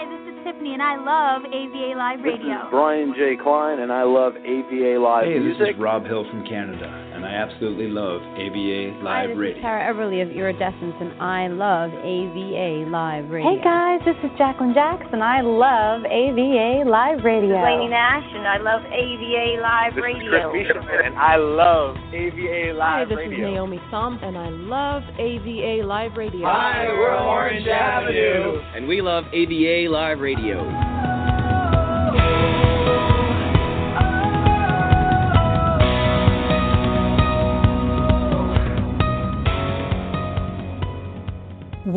Hi, this is Tiffany, and I love AVA Live Radio. This is Brian J. Klein, and I love AVA Live hey, Music. Hey, this is Rob Hill from Canada, and I absolutely love AVA Live Hi, this Radio. is Tara Everly of Iridescence, and I love AVA Live Radio. Hey guys, this is Jacqueline Jackson. And I love AVA Live Radio. This is Lainey Nash, and I love AVA Live this Radio. This is Chris Bishop, and I love AVA Live Hi, this Radio. is Naomi Thumb, and I love AVA Live Radio. Hi, we're Orange Avenue, and we love AVA Live Radio.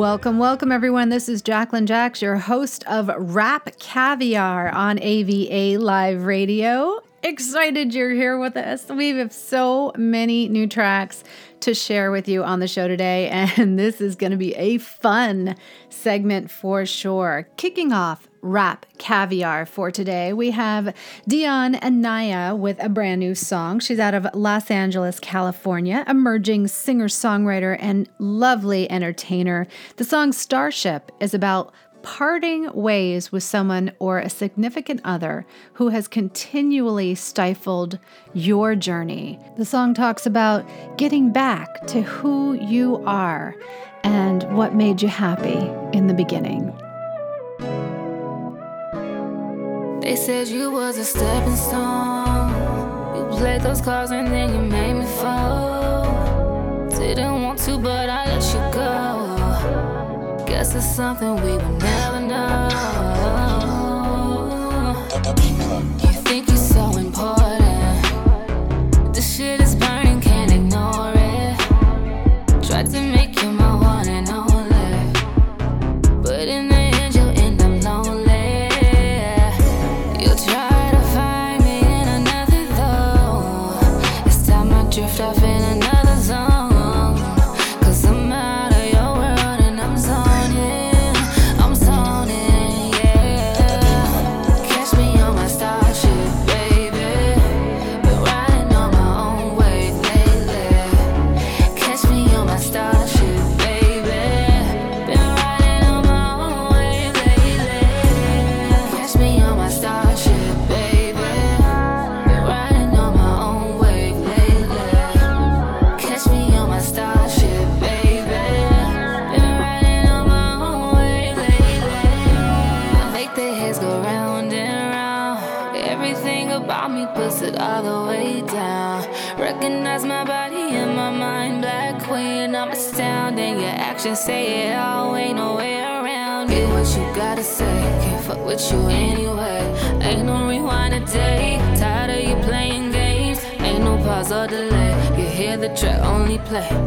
Welcome, welcome, everyone. This is Jacqueline Jacks, your host of Rap Caviar on AVA Live Radio. Excited you're here with us. We have so many new tracks to share with you on the show today, and this is going to be a fun segment for sure. Kicking off Rap Caviar for today, we have Dion and Naya with a brand new song. She's out of Los Angeles, California, emerging singer songwriter and lovely entertainer. The song Starship is about parting ways with someone or a significant other who has continually stifled your journey. The song talks about getting back to who you are and what made you happy in the beginning. They said you was a stepping stone. You played those cards and then you made me fall. Didn't want to, but I let you go. Guess it's something we will never know. Play.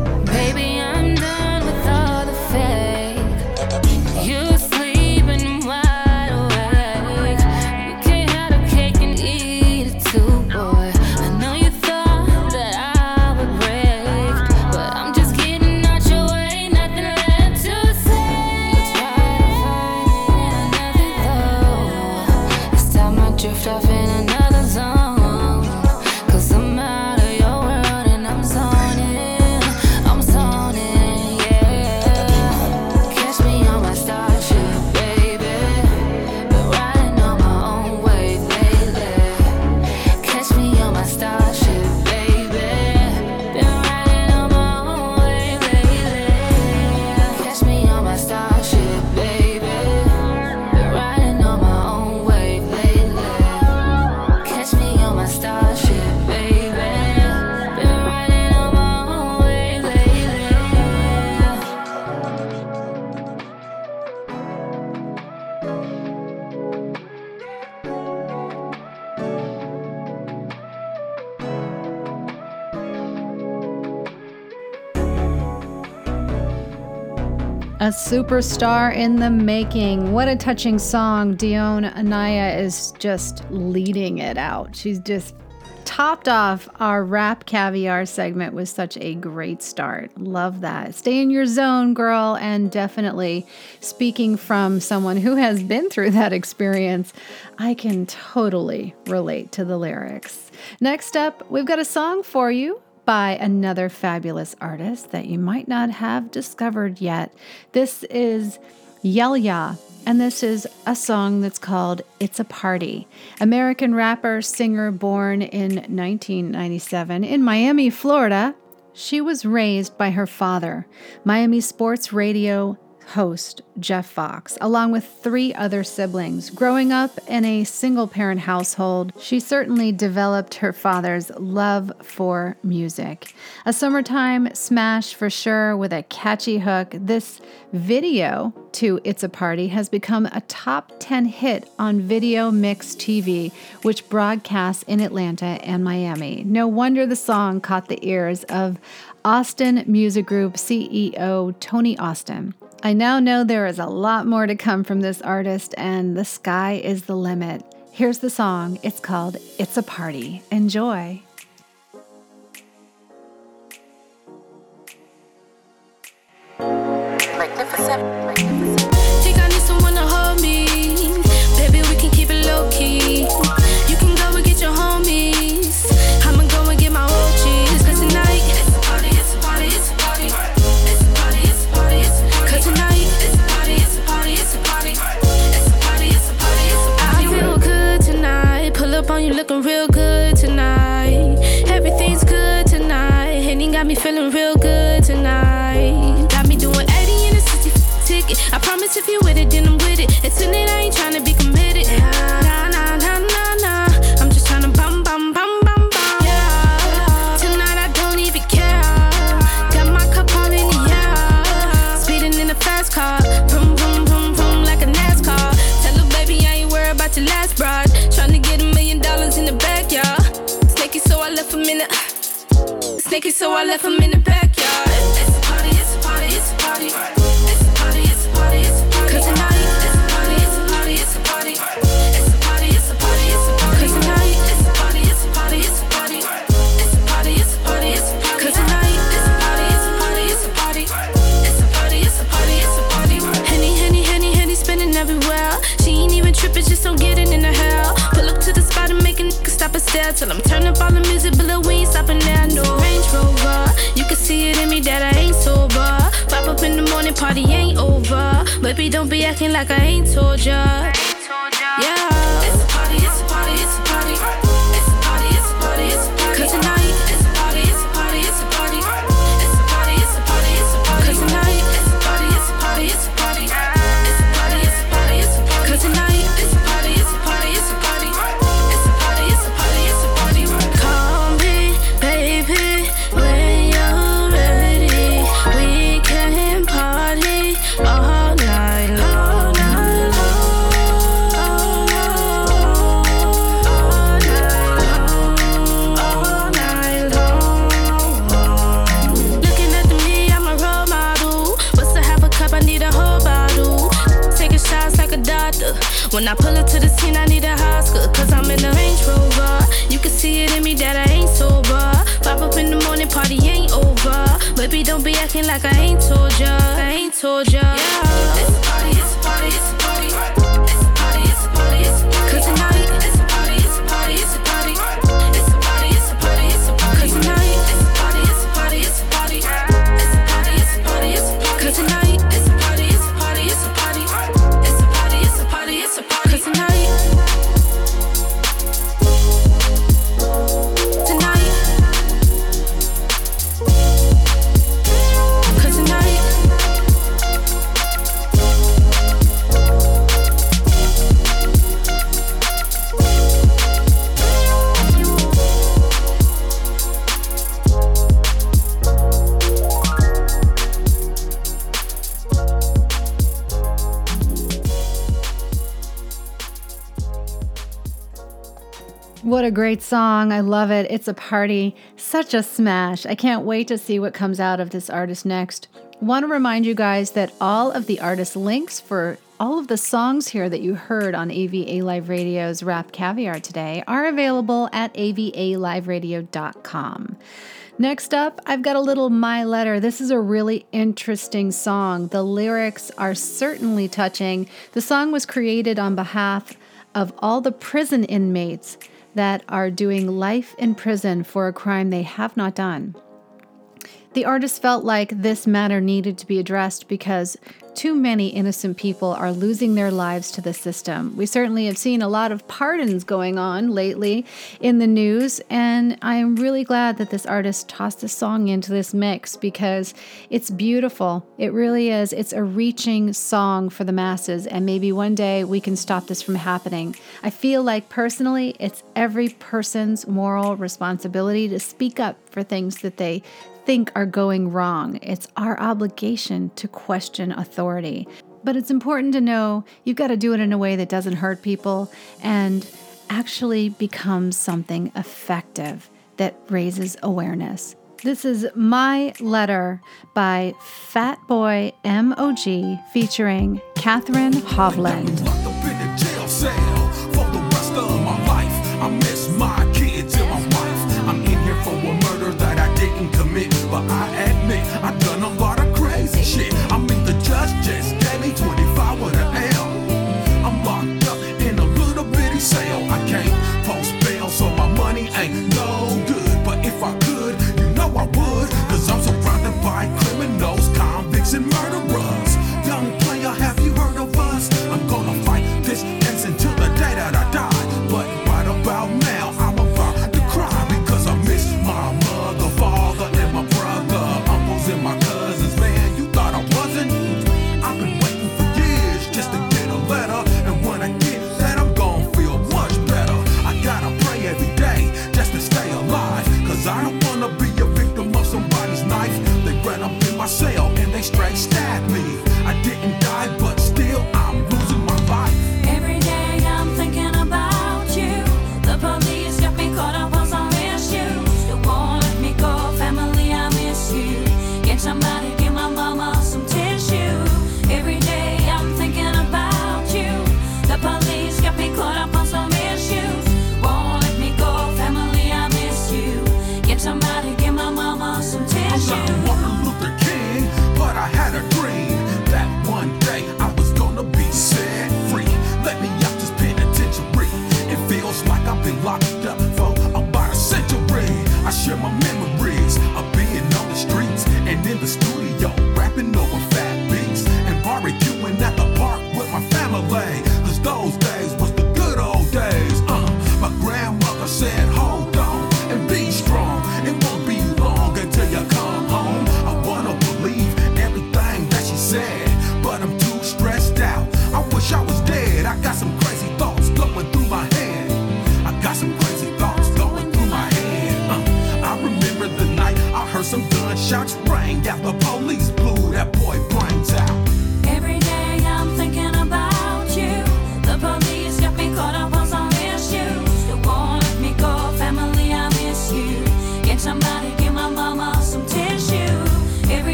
A superstar in the making. What a touching song. Dion Anaya is just leading it out. She's just topped off our rap caviar segment with such a great start. Love that. Stay in your zone, girl. And definitely speaking from someone who has been through that experience, I can totally relate to the lyrics. Next up, we've got a song for you by another fabulous artist that you might not have discovered yet. This is Yelia and this is a song that's called It's a Party. American rapper, singer, born in 1997 in Miami, Florida. She was raised by her father, Miami sports radio host Jeff Fox, along with three other siblings. Growing up in a single parent household, she certainly developed her father's love for music. A summertime smash for sure with a catchy hook, this video to It's a Party has become a top 10 hit on Video Mix TV, which broadcasts in Atlanta and Miami. No wonder the song caught the ears of Austin Music Group CEO Tony Austin. I now know there is a lot more to come from this artist, and the sky is the limit. Here's the song. It's called It's a Party. Enjoy. Magnificent. On you looking real good tonight. Everything's good tonight. Henny got me feeling real good tonight. Got me doing 80 in a 60 ticket. I promise if you with it, then I'm with it. And tonight I ain't tryna be committed. Snaky, so I left him in the backyard. Stare till I'm turning up all the music, but we ain't stopping there. No Range Rover, you can see it in me that I ain't sober. Pop up in the morning, party ain't over. Baby, don't be acting like I ain't told ya. Yeah. It's a party, it's a party, it's a party. It's a party, it's a party, it's a party. Cause tonight, When I pull up to the scene, I need a Oscar. Cause I'm in a Range Rover. You can see it in me that I ain't sober. Pop up in the morning, party ain't over. Baby, don't be acting like I ain't told ya. I ain't told ya. Yeah. Great song. I love it. It's a party. Such a smash. I can't wait to see what comes out of this artist next. Want to remind you guys that all of the artist links for all of the songs here that you heard on AVA Live Radio's Rap Caviar today are available at avaliveradio.com. Next up, I've got a little My Letter. This is a really interesting song. The lyrics are certainly touching. The song was created on behalf of all the prison inmates that are doing life in prison for a crime they have not done. The artist felt like this matter needed to be addressed because too many innocent people are losing their lives to the system. We certainly have seen a lot of pardons going on lately in the news, and I am really glad that this artist tossed this song into this mix because it's beautiful. It really is. It's a reaching song for the masses, and maybe one day we can stop this from happening. I feel like personally, it's every person's moral responsibility to speak up for things that they think are going wrong, it's our obligation to question authority. But it's important to know you've got to do it in a way that doesn't hurt people and actually becomes something effective that raises awareness. This is My Letter by Fat Boy MOG featuring Catherine Hovland.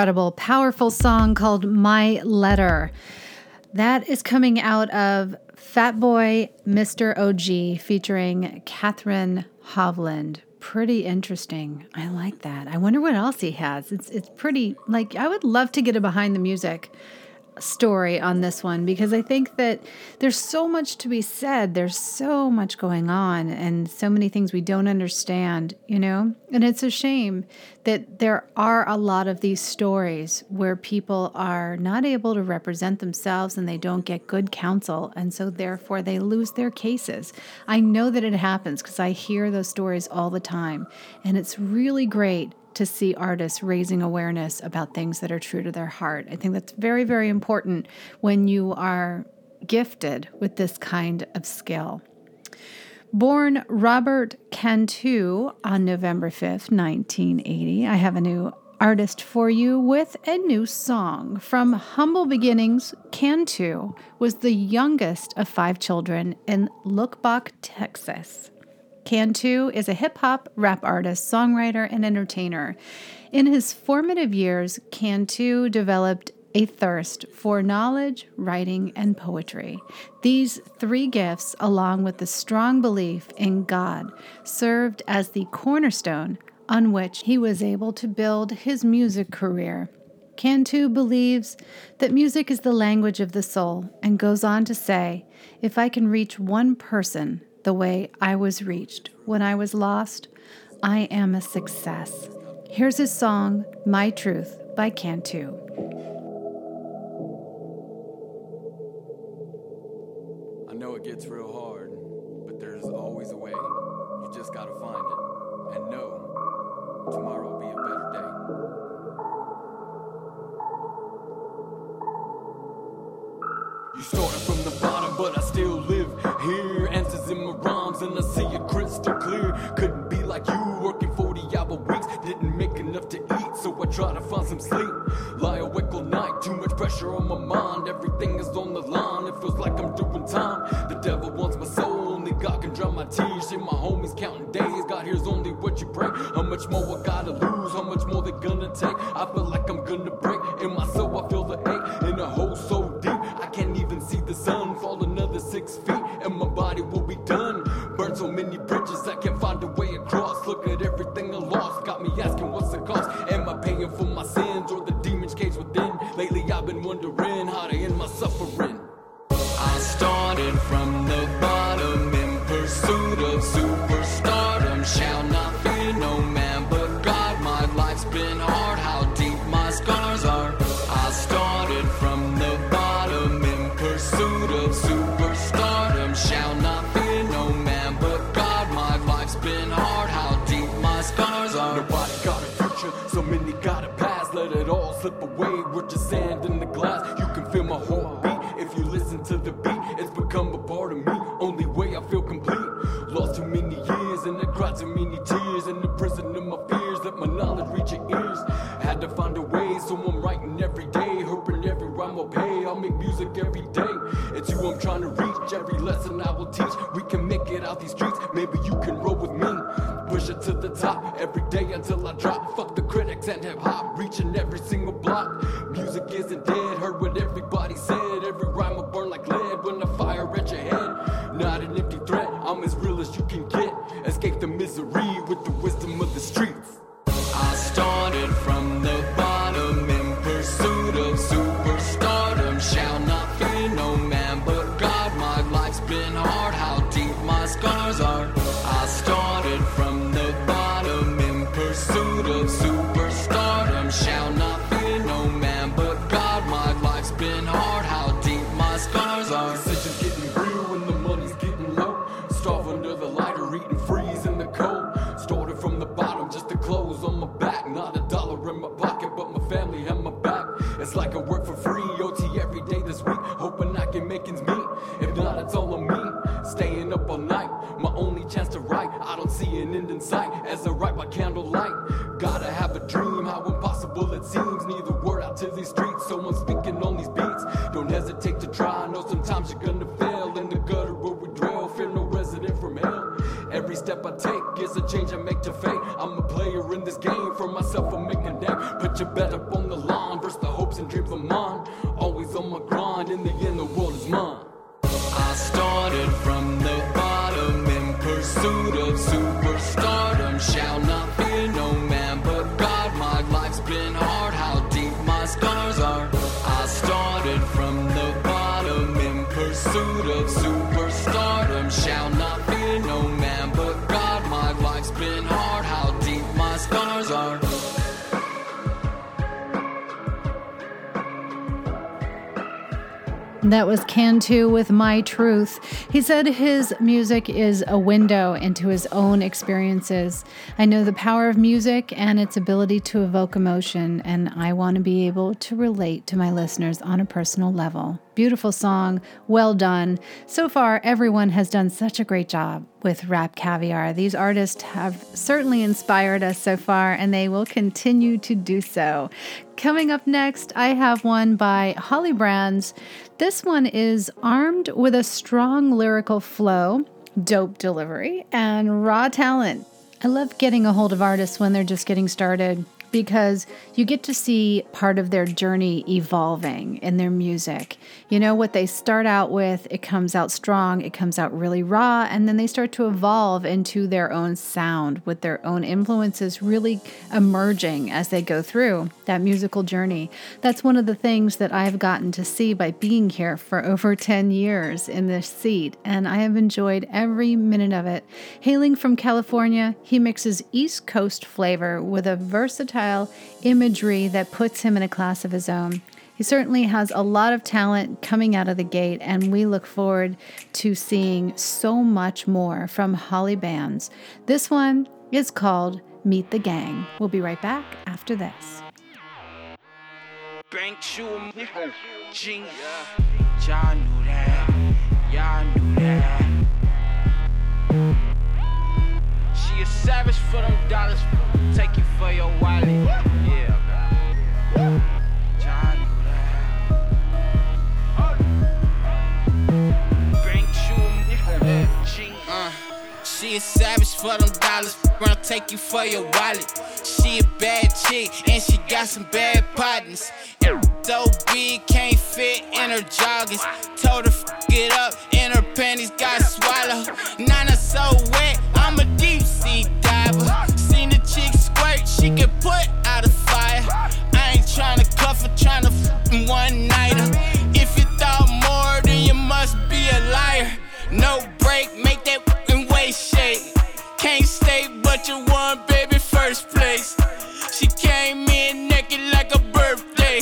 Incredible, powerful song called My Letter. That is coming out of Fat Boy Mr. OG featuring Catherine Hovland. Pretty interesting. I like that. I wonder what else he has. It's it's pretty like I would love to get a behind the music story on this one because I think that there's so much to be said. There's so much going on and so many things we don't understand, you know? And it's a shame that there are a lot of these stories where people are not able to represent themselves and they don't get good counsel. And so therefore they lose their cases. I know that it happens because I hear those stories all the time. And it's really great to see artists raising awareness about things that are true to their heart. I think that's very, very important when you are gifted with this kind of skill. Born Robert Cantu on November 5th, 1980, I have a new artist for you with a new song. From humble beginnings, Cantu was the youngest of five children in Lubbock, Texas. Cantu is a hip hop, rap artist, songwriter, and entertainer. In his formative years, Cantu developed a thirst for knowledge, writing, and poetry. These three gifts, along with the strong belief in God, served as the cornerstone on which he was able to build his music career. Cantu believes that music is the language of the soul and goes on to say, If I can reach one person the way I was reached when I was lost, I am a success. Here's his song, My Truth by Cantu. I know it gets real hard, but there's always a way. You just gotta find it. And know tomorrow will be a better day. You started from Will pay. I'll make music every day. It's you I'm trying to reach. Every lesson I will teach. We can make it out these streets. Maybe you can roll with me. Push it to the top every day until I drop. Fuck the critics and hip hop. Reaching every single block. Music isn't dead. Heard what everybody said. That was Cantu with My Truth. He said his music is a window into his own experiences. I know the power of music and its ability to evoke emotion, and I want to be able to relate to my listeners on a personal level. Beautiful song, well done. So far, everyone has done such a great job with Rap Caviar. These artists have certainly inspired us so far, and they will continue to do so. Coming up next, I have one by Holly Brands. This one is armed with a strong lyrical flow, dope delivery, and raw talent. I love getting a hold of artists when they're just getting started because you get to see part of their journey evolving in their music. You know, what they start out with, it comes out strong, it comes out really raw, and then they start to evolve into their own sound with their own influences really emerging as they go through that musical journey. That's one of the things that I've gotten to see by being here for over 10 years in this seat, and I have enjoyed every minute of it. Hailing from California, he mixes East Coast flavor with a versatile imagery that puts him in a class of his own. He certainly has a lot of talent coming out of the gate, and we look forward to seeing so much more from Holly Bands. This one is called Meet the Gang. We'll be right back after this. She a savage for them dollars. Take you for your wallet. Yeah, man. Y'all knew that. Bank shoe, Uh. She a savage for them dollars. Gonna take you for your wallet. She a bad chick and she got some bad partners. So big can't fit in her joggers. Told her f it up and her panties got swallowed. Nana so wet, one nighter. If you thought more, then you must be a liar. No break, make that waist shake. Can't stay, but you won, baby, first place. She came in naked like a birthday.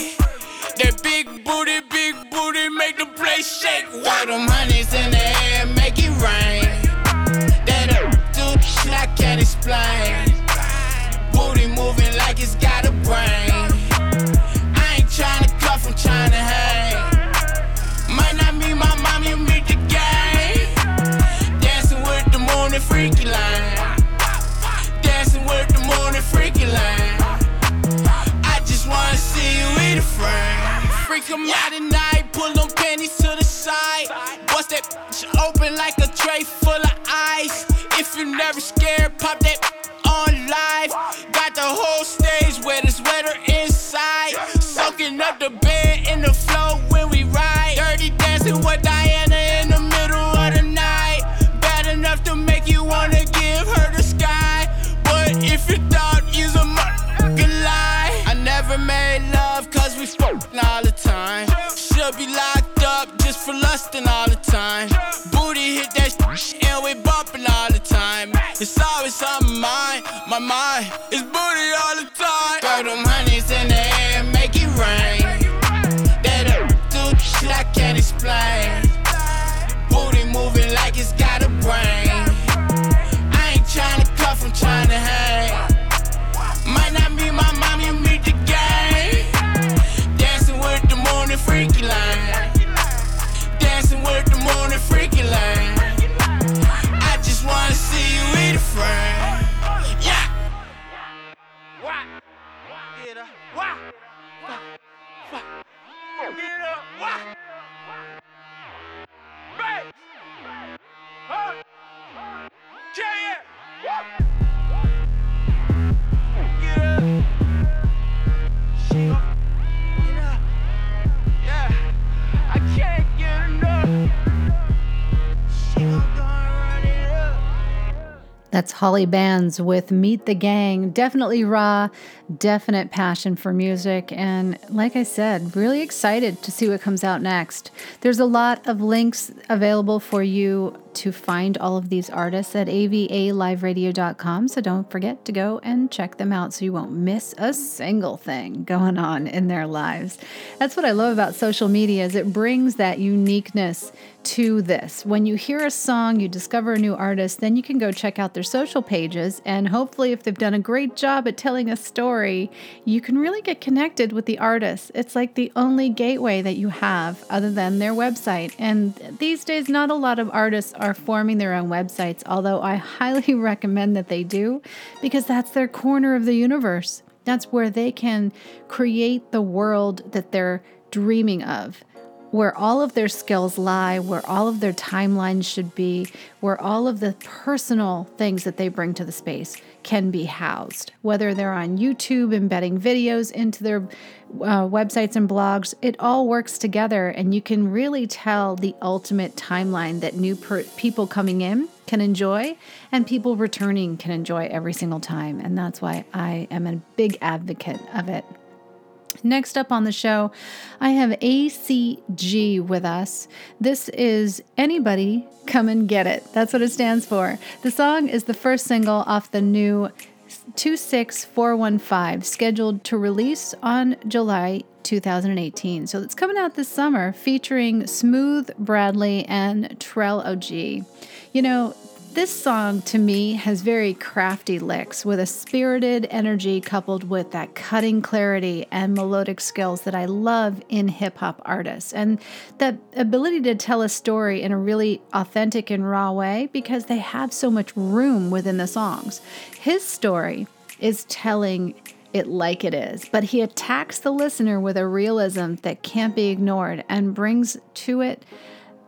That big booty, big booty, make the place shake. Throw them honeys in the air, 'em out at night, pull them panties to the side. Bust that open like a tray full of ice. If you never scared, pop that on live. Got the whole stage wet, it's wetter inside. Soaking up the bed in the flow when we ride. Dirty dancing with Diana in the middle of the night. Bad enough to make you wanna give her the sky. But if you thought you's a motherfucking lie, I never made be locked up just for lusting all the time. Booty hit that shit and we bumping all the time. It's always on my my mind is booty all the time. Throw them honeys in the air, make it rain. That do shit I can't explain. Friend. That's Holly Bands with Meet the Gang. Definitely raw, definite passion for music. And like I said, really excited to see what comes out next. There's a lot of links available for you to find all of these artists at avaliveradio.com. So don't forget to go and check them out so you won't miss a single thing going on in their lives. That's what I love about social media is it brings that uniqueness to this. When you hear a song, you discover a new artist, then you can go check out their social pages and hopefully if they've done a great job at telling a story, you can really get connected with the artist. It's like the only gateway that you have other than their website. And these days not a lot of artists are forming their own websites, although I highly recommend that they do because that's their corner of the universe. That's where they can create the world that they're dreaming of where all of their skills lie, where all of their timelines should be, where all of the personal things that they bring to the space can be housed. Whether they're on YouTube, embedding videos into their uh, websites and blogs, it all works together, and you can really tell the ultimate timeline that new per- people coming in can enjoy and people returning can enjoy every single time. And that's why I am a big advocate of it. Next up on the show, I have ACG with us. This is Anybody Come and Get It. That's what it stands for. The song is the first single off the new 26415, scheduled to release on July 2018. So it's coming out this summer, featuring Smooth Bradley and Trell OG. You know, this song to me has very crafty licks with a spirited energy coupled with that cutting clarity and melodic skills that I love in hip hop artists. And that ability to tell a story in a really authentic and raw way because they have so much room within the songs. His story is telling it like it is, but he attacks the listener with a realism that can't be ignored and brings to it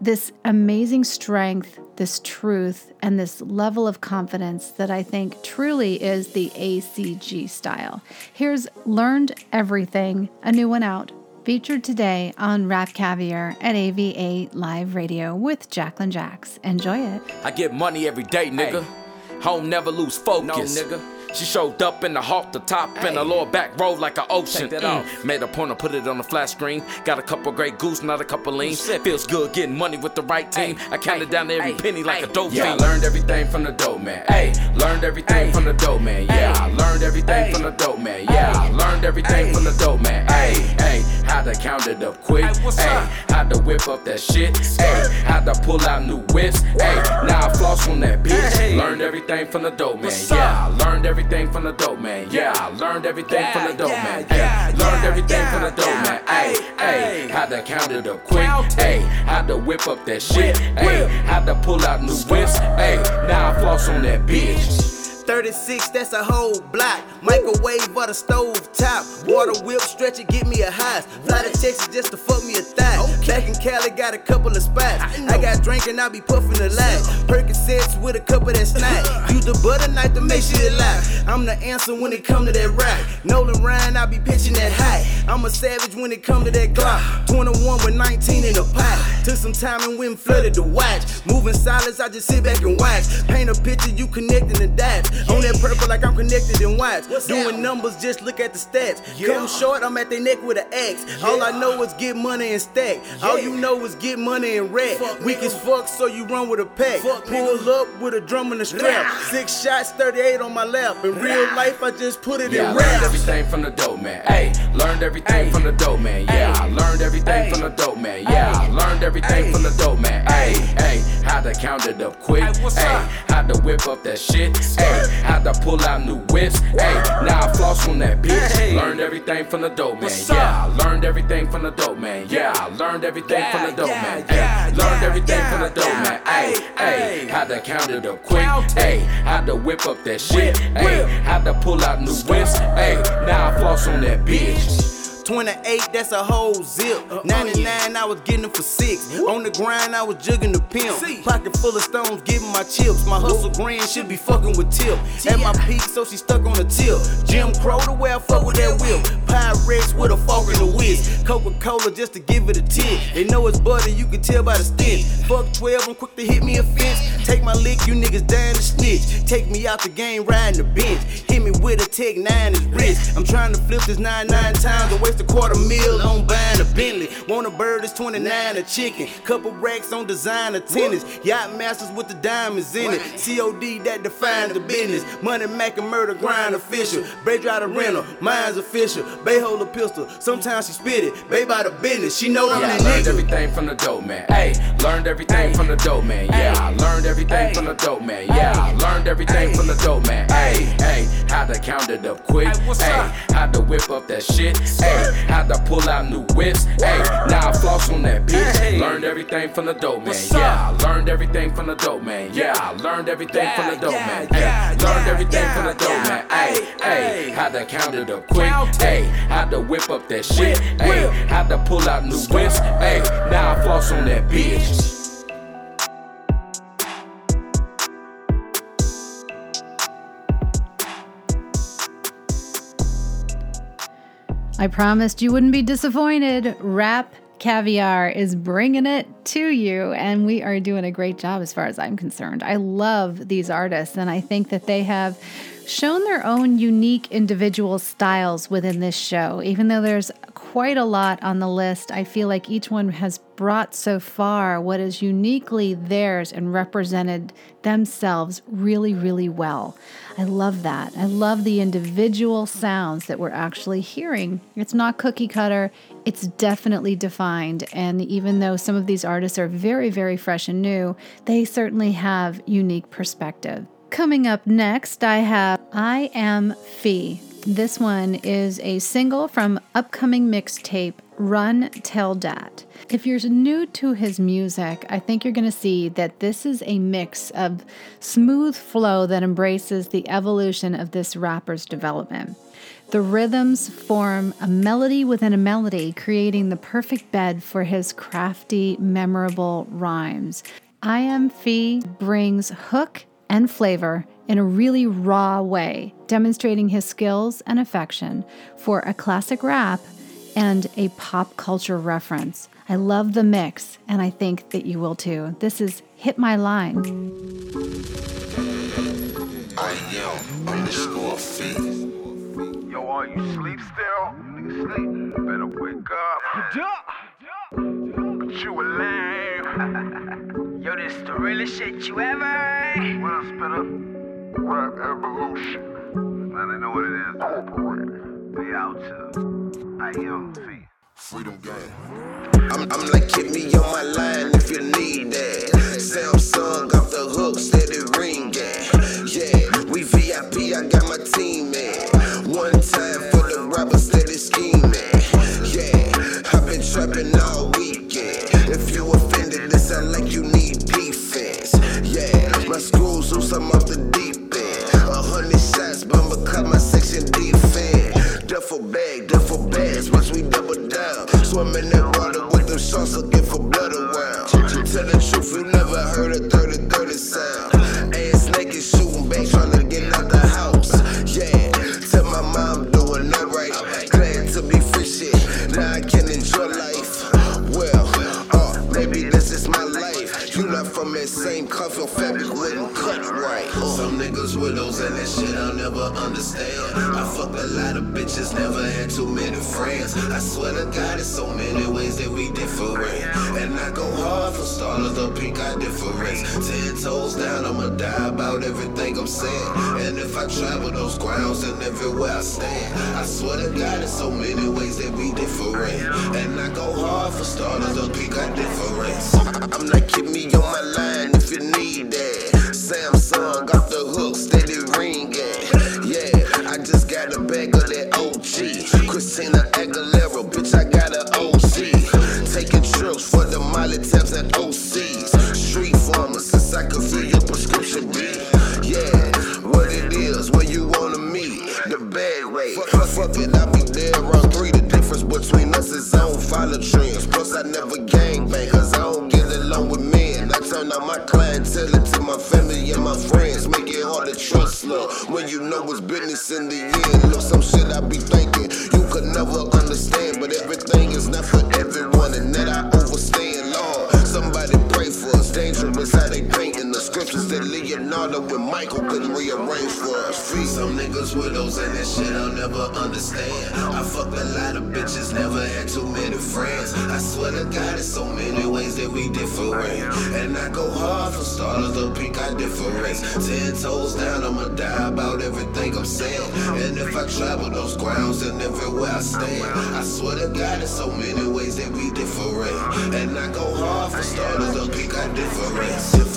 this amazing strength, this truth, and this level of confidence that I think truly is the ACG style. Here's Learned Everything, a new one out, featured today on Rap Caviar at AVA Live Radio with Jacqueline Jacks. Enjoy it. I get money every day, nigga. Hey. Home never lose focus. No, nigga. She showed up in the halter top and the lower back rolled like an ocean. Take that mm. off. Made a point to put it on the flat screen. Got a couple Grey Goose, not a couple lean. Feels good getting money with the right team. I counted down every penny like a dope Yeah, fiend. I learned everything from the dope man. Hey, learned everything from the dope man. Yeah, I learned everything from the dope man. Yeah, I learned everything from the dope man. Hey, hey, how to count it up quick. Hey, how to whip up that shit. Hey, how to pull out new whips. Hey, now I floss on that bitch. Learned everything from the dope man. Yeah, I learned everything everything from the dope man. Yeah, I learned everything from the dope man. Hey, learned everything from the dope man. Hey, hey, how to count it up quick. Hey, how to whip up that shit. Hey, how to pull out new whips. Hey, now I floss on that bitch. 36, that's a whole block. Microwave or the stove top. Water whip, stretch it, get me a high. Fly to Texas just to fuck me a thigh. Back in Cali, got a couple of spots. I got drinking, I be puffing a lot. Percocets with a cup of that snack. Use the butter knife to make sure it live. I'm the answer when it come to that rap. Nolan Ryan, I be pitching that high. I'm a savage when it come to that Glock. 21 with 19 in the pot. Took some time and went and flooded the watch. Moving silence, I just sit back and watch. Paint a picture, you connecting the dots. On that purple like I'm connected in whites. Doing numbers, just look at the stats. Come short, I'm at their neck with an X. Yeah. All I know is get money and stack. All you know is get money and rack. Weak as fuck, so you run with a pack. Pull up with a drum and a strap. Six shots, 38 on my lap. In real life, I just put it yeah, in rap. Learned everything from the dope man. Hey, learned everything from the dope man. Yeah, I learned everything from the dope man. Yeah, I learned everything Ay. from the dope man. Hey, hey, how to count it up quick. Hey, how to whip up that shit. Hey, how to pull out new whips. Hey, now I floss on that bitch. Learned everything from the dope man. Yeah, I learned everything from the dope man. Yeah, I learned everything from the dope man. Hey, learned everything from the dope man. Hey, hey, how to count it up quick. Hey, how to whip up that shit. Hey, how to pull out new whips. Hey, now I floss on that bitch. 28, that's a whole zip. 99, I was getting them for six. On the grind, I was jugging the pimp. Pocket full of stones, giving my chips. My hustle grand should be fucking with tip. At my peak, so she stuck on the tip. Jim Crow, the way I fuck with that whip. Pyrex with a fork and a whisk. Coca Cola just to give it a tip. They know it's butter, you can tell by the stench. Fuck 12, I'm quick to hit me a fence. Take my lick, you niggas down to snitch. Take me out the game, riding the bench. Hit me with a tech nine is rich. I'm trying to flip this nine nine times and waste a quarter mil on buying a Bentley. Want a bird, it's 29 a chicken. Couple racks on designer tennis. Yacht masters with the diamonds in it. COD that defines the business. Money Mac and murder grind official. Bay drive the rental, mine's official. Bay hold a pistol, sometimes she spit it. Bay by the business, she know I'm yeah, the I learned nigga. everything from the dope man. Hey, learned everything from the dope man. Yeah, I learned everything from the dope man. Yeah, I learned everything from the dope man. Hey, hey, how to count it up quick. Hey, how to whip up that shit. Hey, how to pull out new whips. Hey, now I floss on that bitch. Learned everything from the dope man. Yeah, I learned everything from the dope man. Yeah, I learned everything from the dope man. Hey, learned everything from the dope man. Hey, hey, how to count it up quick. Hey, how to whip up that shit. Hey, how to pull out new whips. Hey, now I floss on that bitch. I promised you wouldn't be disappointed. Rap Caviar is bringing it to you, and we are doing a great job as far as I'm concerned. I love these artists, and I think that they have shown their own unique individual styles within this show. Even though there's quite a lot on the list, I feel like each one has brought so far what is uniquely theirs and represented themselves really, really well. I love that. I love the individual sounds that we're actually hearing. It's not cookie cutter, it's definitely defined. And even though some of these artists are very, very fresh and new, they certainly have unique perspective. Coming up next, I have I Am Fee. This one is a single from upcoming mixtape Run Tell Dat. If you're new to his music, I think you're going to see that this is a mix of smooth flow that embraces the evolution of this rapper's development. The rhythms form a melody within a melody, creating the perfect bed for his crafty, memorable rhymes. I Am Fee brings hook and flavor in a really raw way, demonstrating his skills and affection for a classic rap and a pop culture reference. I love the mix, and I think that you will too. This is Hit My Line. I am underscore feet. Yo, are you sleep still? Nigga sleep. Better wake up. But you a lame. This the realest shit you ever. What up, spitter? Rap evolution. Now they know what it is. Incorporated. They out to I am feet. Freedom gang. I'm, I'm like, hit me on my line if you need that. Samsung off the hook, steady ringing. Yeah, we VIP, I got my team in. One time for the rapper, steady scheming. Yeah, I've been trapping all weekend. If you offended, it sound like you need defense. Yeah, my screws loose, I'm off the deep end. A hundred shots, but I'ma cut my section defense. Duffel bag, duffel bags, watch we double down. Swim in water with them sharks looking for blood around. Tell the truth, you never heard a 30 30 sound. Ass naked shooting back, trying to get out the house. Yeah, tell my mom doing alright. Glad to be free shit, now I can enjoy life. Well, uh, maybe this is my life. You not from that same cuff, your fabric. Some niggas widows and that shit I'll never understand. I fucked a lot of bitches, never had too many friends. I swear to God, it's so many ways that we different. And I go hard for starters, the pink eye difference. Ten toes down, I'ma die about everything I'm saying. And if I travel those grounds and everywhere I stand, I swear to God, there's so many ways that we different. And I go hard for starters, the pink eye difference. I'm like, keep me in the end. Michael couldn't rearrange for us. Free some niggas widows and this shit I'll never understand. I fucked a lot of bitches, never had too many friends. I swear to God, there's so many ways that we different. And I go hard for starters, the peak I difference. Ten toes down, I'ma die about everything I'm saying. And if I travel those grounds and everywhere I stand, I swear to God, there's so many ways that we different. And I go hard for starters, the peak I difference.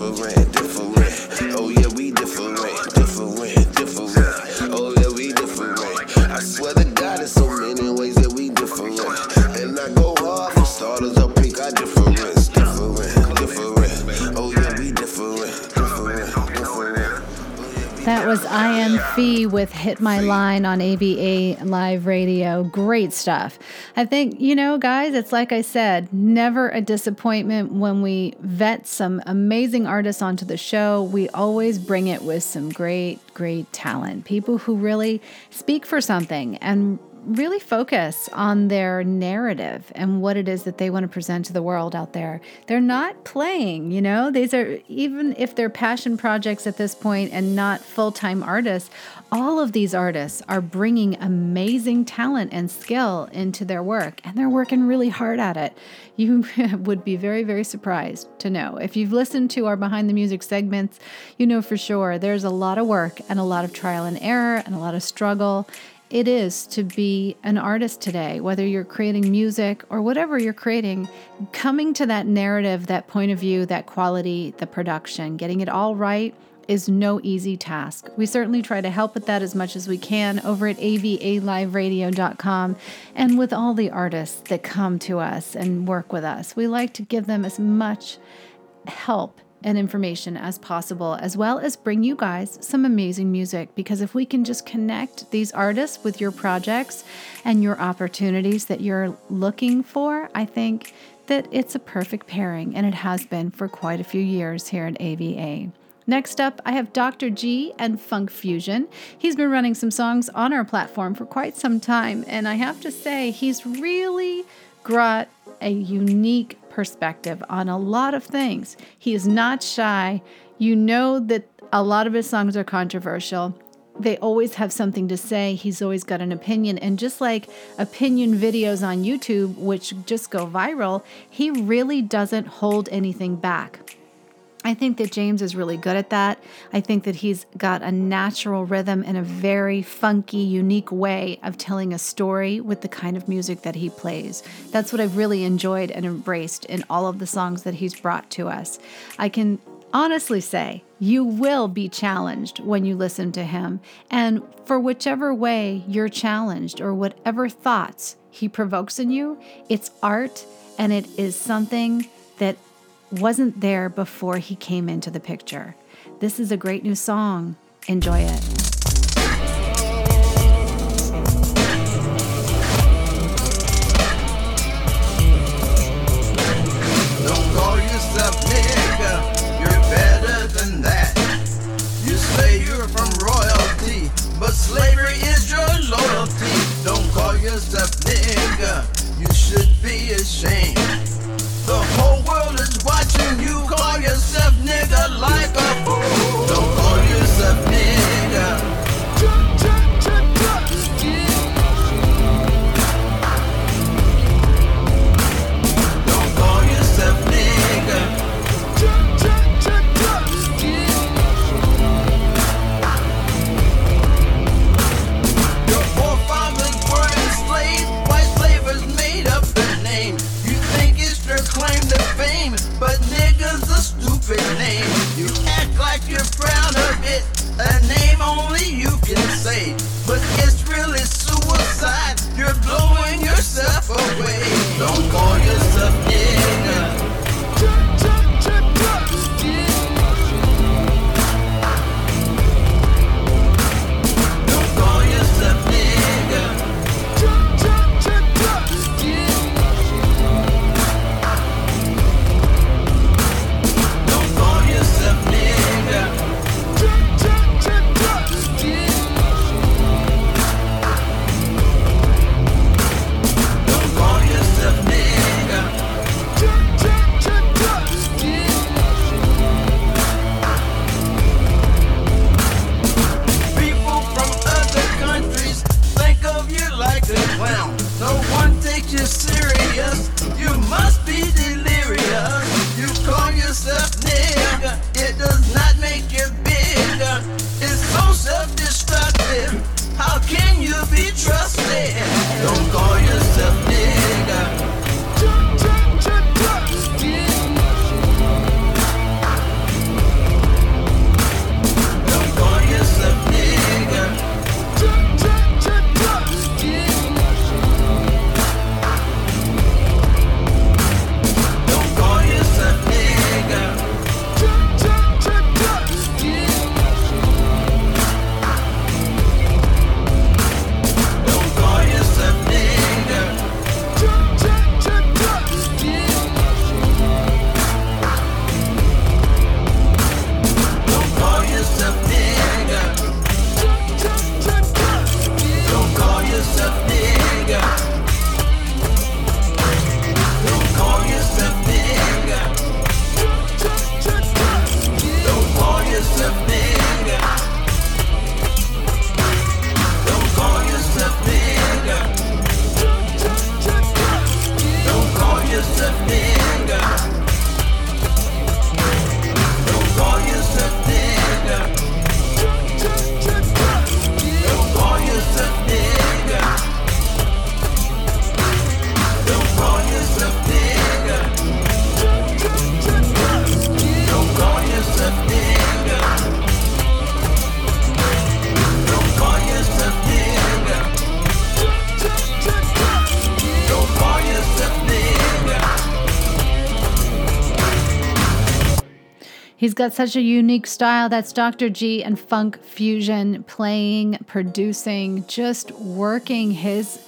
Fee with Hit My Line on AVA Live Radio. Great stuff. I think, you know, guys, it's like I said, never a disappointment when we vet some amazing artists onto the show. We always bring it with some great, great talent. People who really speak for something and really focus on their narrative and what it is that they want to present to the world out there. They're not playing, you know, these are, even if they're passion projects at this point and not full time artists, all of these artists are bringing amazing talent and skill into their work and they're working really hard at it. You would be very, very surprised to know. If you've listened to our behind the music segments, you know for sure there's a lot of work and a lot of trial and error and a lot of struggle it is to be an artist today, whether you're creating music or whatever you're creating, coming to that narrative, that point of view, that quality, the production, getting it all right is no easy task. We certainly try to help with that as much as we can over at avaliveradio.com and with all the artists that come to us and work with us. We like to give them as much help and information as possible, as well as bring you guys some amazing music. Because if we can just connect these artists with your projects and your opportunities that you're looking for, I think that it's a perfect pairing, and it has been for quite a few years here at AVA. Next up, I have Dr. G and Funk Fusion. He's been running some songs on our platform for quite some time, and I have to say, he's really brought a unique perspective on a lot of things. He is not shy. You know that a lot of his songs are controversial. They always have something to say. He's always got an opinion. And just like opinion videos on YouTube, which just go viral, he really doesn't hold anything back. I think that James is really good at that. I think that he's got a natural rhythm and a very funky, unique way of telling a story with the kind of music that he plays. That's what I've really enjoyed and embraced in all of the songs that he's brought to us. I can honestly say you will be challenged when you listen to him. And for whichever way you're challenged or whatever thoughts he provokes in you, it's art and it is something that wasn't there before he came into the picture. This is a great new song. Enjoy it. Don't call yourself nigga, you're better than that. You say you're from royalty, but slavery is your loyalty. Don't call yourself nigga, you should be ashamed. He's got such a unique style. That's Dr. G and Funk Fusion playing, producing, just working his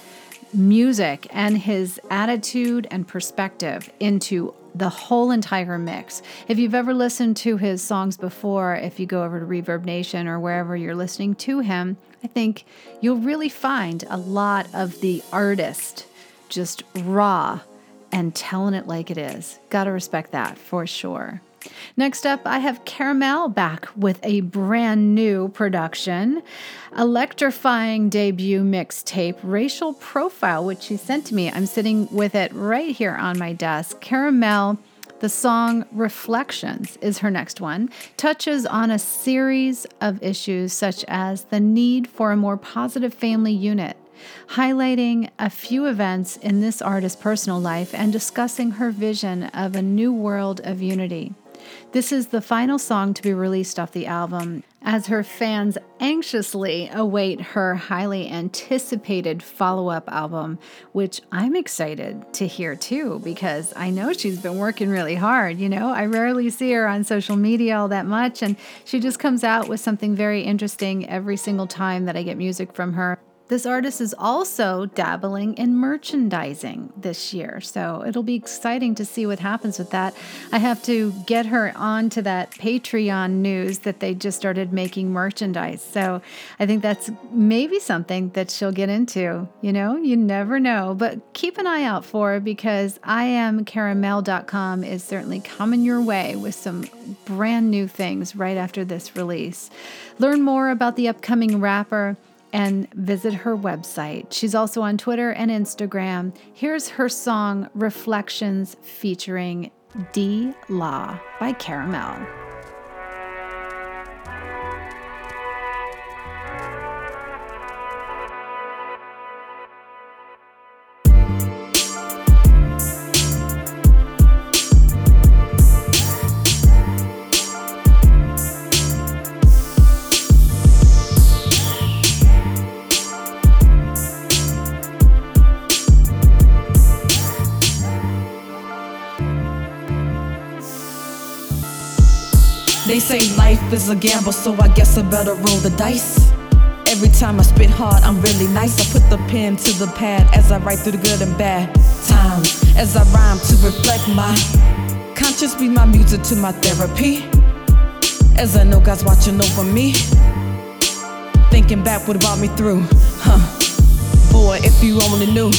music and his attitude and perspective into the whole entire mix. If you've ever listened to his songs before, if you go over to Reverb Nation or wherever you're listening to him, I think you'll really find a lot of the artist just raw and telling it like it is. Gotta respect that for sure. Next up, I have Caramel back with a brand new production, electrifying debut mixtape, Racial Profile, which she sent to me. I'm sitting with it right here on my desk. Caramel, the song Reflections is her next one, touches on a series of issues such as the need for a more positive family unit highlighting a few events in this artist's personal life and discussing her vision of a new world of unity. This is the final song to be released off the album as her fans anxiously await her highly anticipated follow up album, which I'm excited to hear too, because I know she's been working really hard. You know, I rarely see her on social media all that much, and she just comes out with something very interesting every single time that I get music from her. This artist is also dabbling in merchandising this year, so it'll be exciting to see what happens with that. I have to get her onto that Patreon news that they just started making merchandise. So I think that's maybe something that she'll get into. You know, you never know, but keep an eye out for it because IamCaramel.com is certainly coming your way with some brand new things right after this release. Learn more about the upcoming rapper and visit her website. She's also on Twitter and Instagram. Here's her song Reflections featuring D Law by Caramel. Life is a gamble, so I guess I better roll the dice. Every time I spit hard, I'm really nice. I put the pen to the pad as I write through the good and bad times. As I rhyme to reflect my conscience, be my music to my therapy. As I know God's watching over me. Thinking back what brought me through, huh? Boy, if you only knew.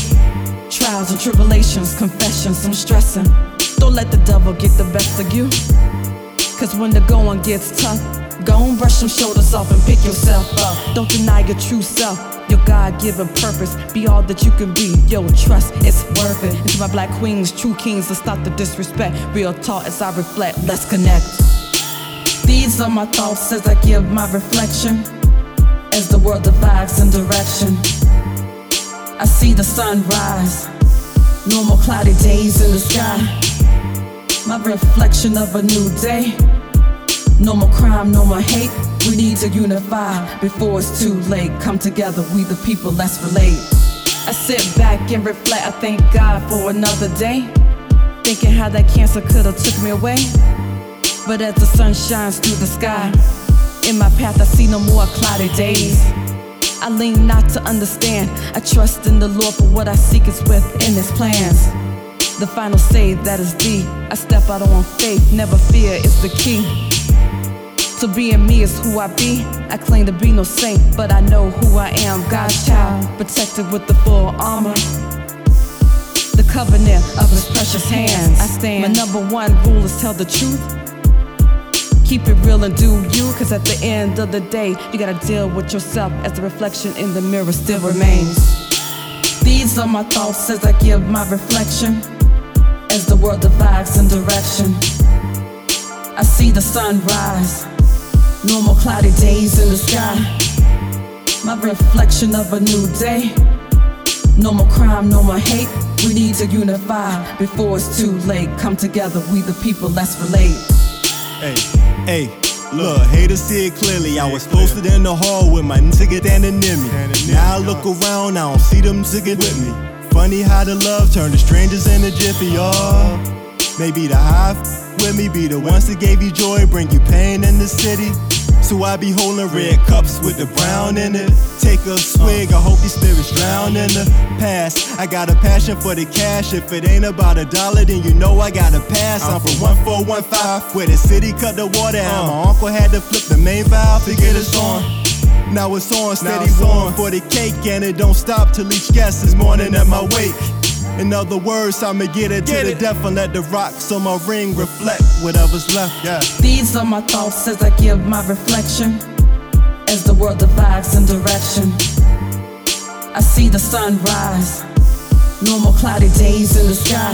Trials and tribulations, confessions, some stressing. Don't let the devil get the best of you. Cause when the going gets tough, go and brush some shoulders off and pick yourself up. Don't deny your true self, your God given purpose. Be all that you can be, yo, trust it's worth it. To my black queens, true kings, let's stop the disrespect. Real talk as I reflect, let's connect. These are my thoughts as I give my reflection. As the world divides in direction, I see the sun rise. No more cloudy days in the sky my reflection of a new day. No more crime, no more hate. We need to unify before it's too late. Come together, we the people, let's relate. I sit back and reflect, I thank God for another day. Thinking how that cancer could've took me away. But as the sun shines through the sky, in my path I see no more cloudy days. I lean not to understand. I trust in the Lord for what I seek is within His plans. The final say that is D. I step out on faith, never fear is the key. To being me is who I be. I claim to be no saint, but I know who I am. God's child, protected with the full armor. The covenant of his precious hands. I stand. My number one rule is tell the truth. Keep it real and do you, cause at the end of the day, you gotta deal with yourself as the reflection in the mirror still remains. These are my thoughts as I give my reflection. As the world divides in direction. I see the sun rise, no more cloudy days in the sky. My reflection of a new day. No more crime, no more hate. We need to unify before it's too late. Come together, we the people, let's relate. Hey, hey. Look, haters see it clearly. I was posted in the hall with my nigga standing near me. Now I look around, I don't see them niggas with me. Funny how the love turned to strangers in a jiffy, y'all. Maybe the hive with me be the ones that gave you joy, bring you pain in the city. So I be holding red cups with the brown in it. Take a swig, I hope these spirits drown in the past. I got a passion for the cash. If it ain't about a dollar, then you know I got a pass. I'm from 1415, where the city cut the water out. My uncle had to flip the main valve to get us on. Now it's on, steady warm for the cake, and it don't stop till each guest is mourning at my wake. In other words, I'ma get it get to the death and let the rocks on my ring reflect whatever's left. Yeah. These are my thoughts as I give my reflection. As the world divides in direction, I see the sun rise. Normal cloudy days in the sky.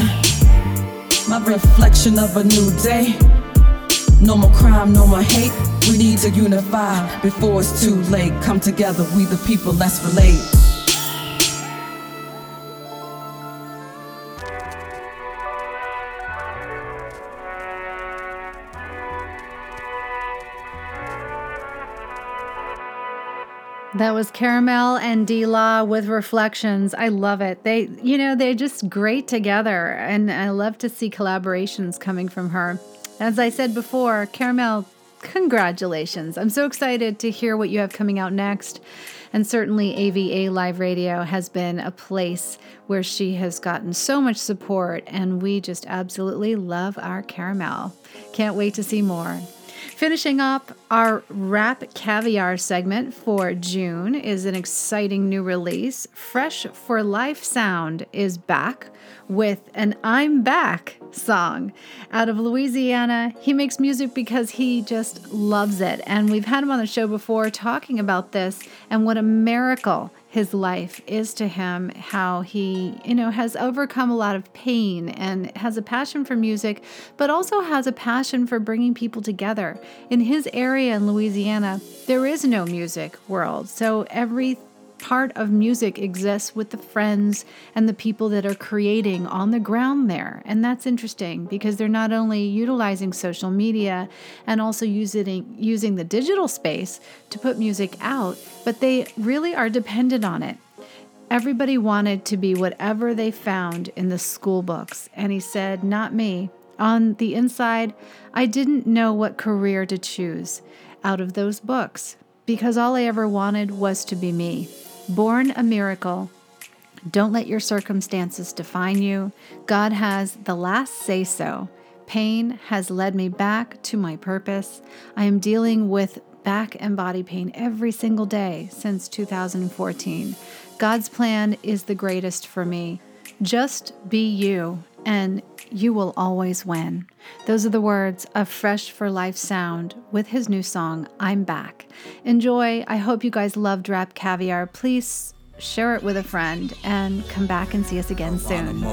My reflection of a new day. No more crime, no more hate. We need to unify before it's too late. Come together, we the people, let's relate. That was Caramel and D Law with Reflections. I love it. They, you know, they're just great together. And I love to see collaborations coming from her. As I said before, Caramel, congratulations. I'm so excited to hear what you have coming out next. And certainly, AVA Live Radio has been a place where she has gotten so much support. And we just absolutely love our Caramel. Can't wait to see more. Finishing up our Rap Caviar segment for June is an exciting new release. Fresh for Life Sound is back with an I'm Back song. Out of Louisiana, he makes music because he just loves it. And we've had him on the show before talking about this and what a miracle his life is to him, how he, you know, has overcome a lot of pain and has a passion for music, but also has a passion for bringing people together. In his area in Louisiana, there is no music world. So every part of music exists with the friends and the people that are creating on the ground there. And that's interesting because they're not only utilizing social media and also using using the digital space to put music out, but they really are dependent on it. Everybody wanted to be whatever they found in the school books, and he said, "Not me." On the inside, I didn't know what career to choose out of those books because all I ever wanted was to be me. Born a miracle. Don't let your circumstances define you. God has the last say so. Pain has led me back to my purpose. I am dealing with back and body pain every single day since 2014. God's plan is the greatest for me. Just be you, and you will always win. Those are the words of Fresh for Life Sound with his new song, I'm Back. Enjoy. I hope you guys loved Rap Caviar. Please share it with a friend and come back and see us again soon.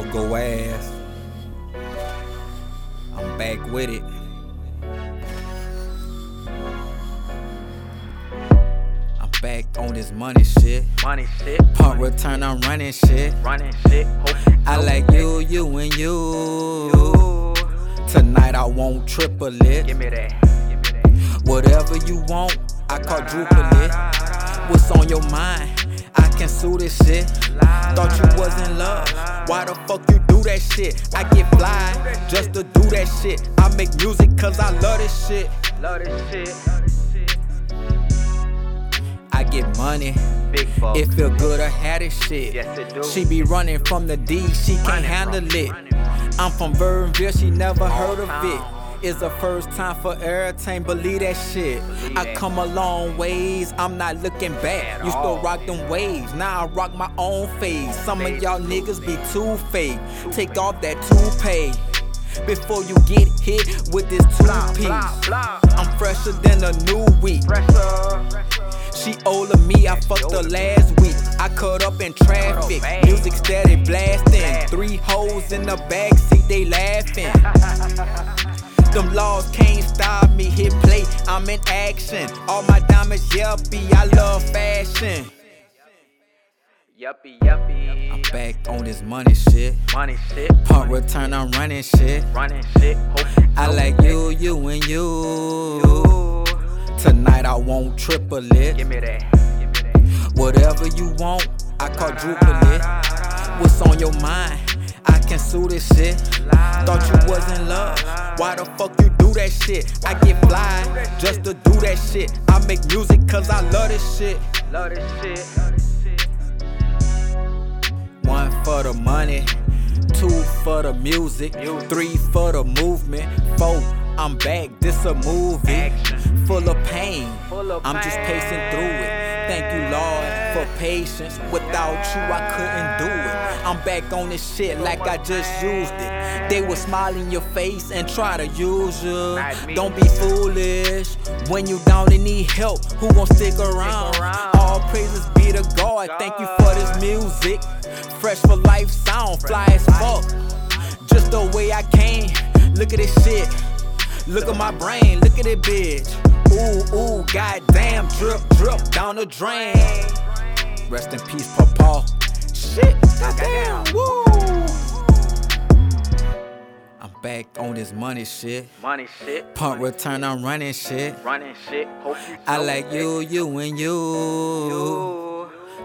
I'm back with it. Back on this money shit. Money shit. Pump return, I'm running shit. Running shit. I like you, you, and you. Tonight I won't triple it. Give me that. Whatever you want, I quadruple it. What's on your mind? I can sue this shit. Thought you was in love. Why the fuck you do that shit? I get fly just to do that shit. I make music cause I love this shit. Love this shit. I get money. It feel good I had this shit. Yes, it do. She be running from the D, she can't handle it. I'm from Vernville, she never heard of it. It's the first time for everything, believe that shit. I come a long ways, I'm not looking back. Used to rock them waves, now I rock my own face. Some of y'all niggas be too fake. Take off that toupee before you get hit with this two piece. I'm fresher than a new week. She older me, I fucked her last week. I cut up in traffic, music steady blasting. Three hoes in the backseat, they laughing. Them laws can't stop me. Hit play, I'm in action. All my diamonds yuppie, I love fashion. Yuppie, yuppie. I'm back on this money shit. Money shit. Pump return, I'm running shit. Running shit. I like you, you, and you. Tonight I want triple it. Give me that. Whatever you want, I quadruple it. What's on your mind? I can sue this shit. Thought you was in love. Why the fuck you do that shit? I get fly just to do that shit. I make music cause I love this shit. Love this shit. One for the money, two for the music, three for the movement, four. I'm back, this a movie full of pain. I'm just pacing through it. Thank you, Lord, for patience. Without you, I couldn't do it. I'm back on this shit like I just used it. They will smile in your face and try to use you. Don't be foolish. When you down and need help, who gon' stick around? All praises be to God. Thank you music. Fresh for life sound, fly as fuck. Just the way I came. Look at this shit. Look at my brain, look at it, bitch. Ooh, ooh, goddamn, drip, drip down the drain. Rest in peace, Papa. Shit, goddamn, woo. I'm back on this money shit. Money shit. Pump return, I'm running shit. Running shit. Hope you I like you, you, and you.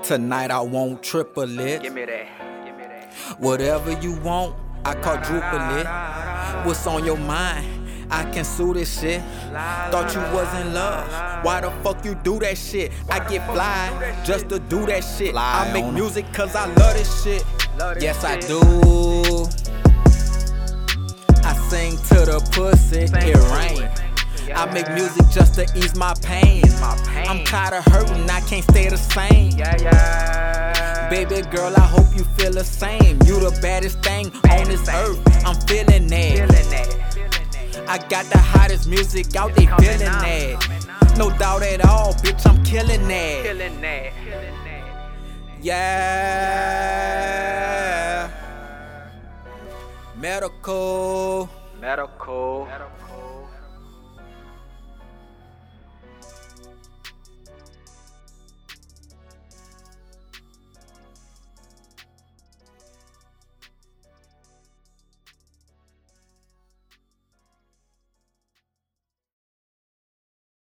Tonight I won't triple it. Give me that. Give me that. Whatever you want, I quadruple it. What's on your mind? I can sue this shit. Thought you was in love. Why the fuck you do that shit? I get fly just to do that shit. I make music cause I love this shit. Yes, I do. I sing to the pussy, it rain. I make music just to ease my pain. I'm tired of hurting, I can't stay the same. Baby girl, I hope you feel the same. You the baddest thing on this earth. I'm feeling that. I got the hottest music out, they feeling that. No doubt at all, bitch, I'm killing that. Killing that. Yeah. Medical. Medical.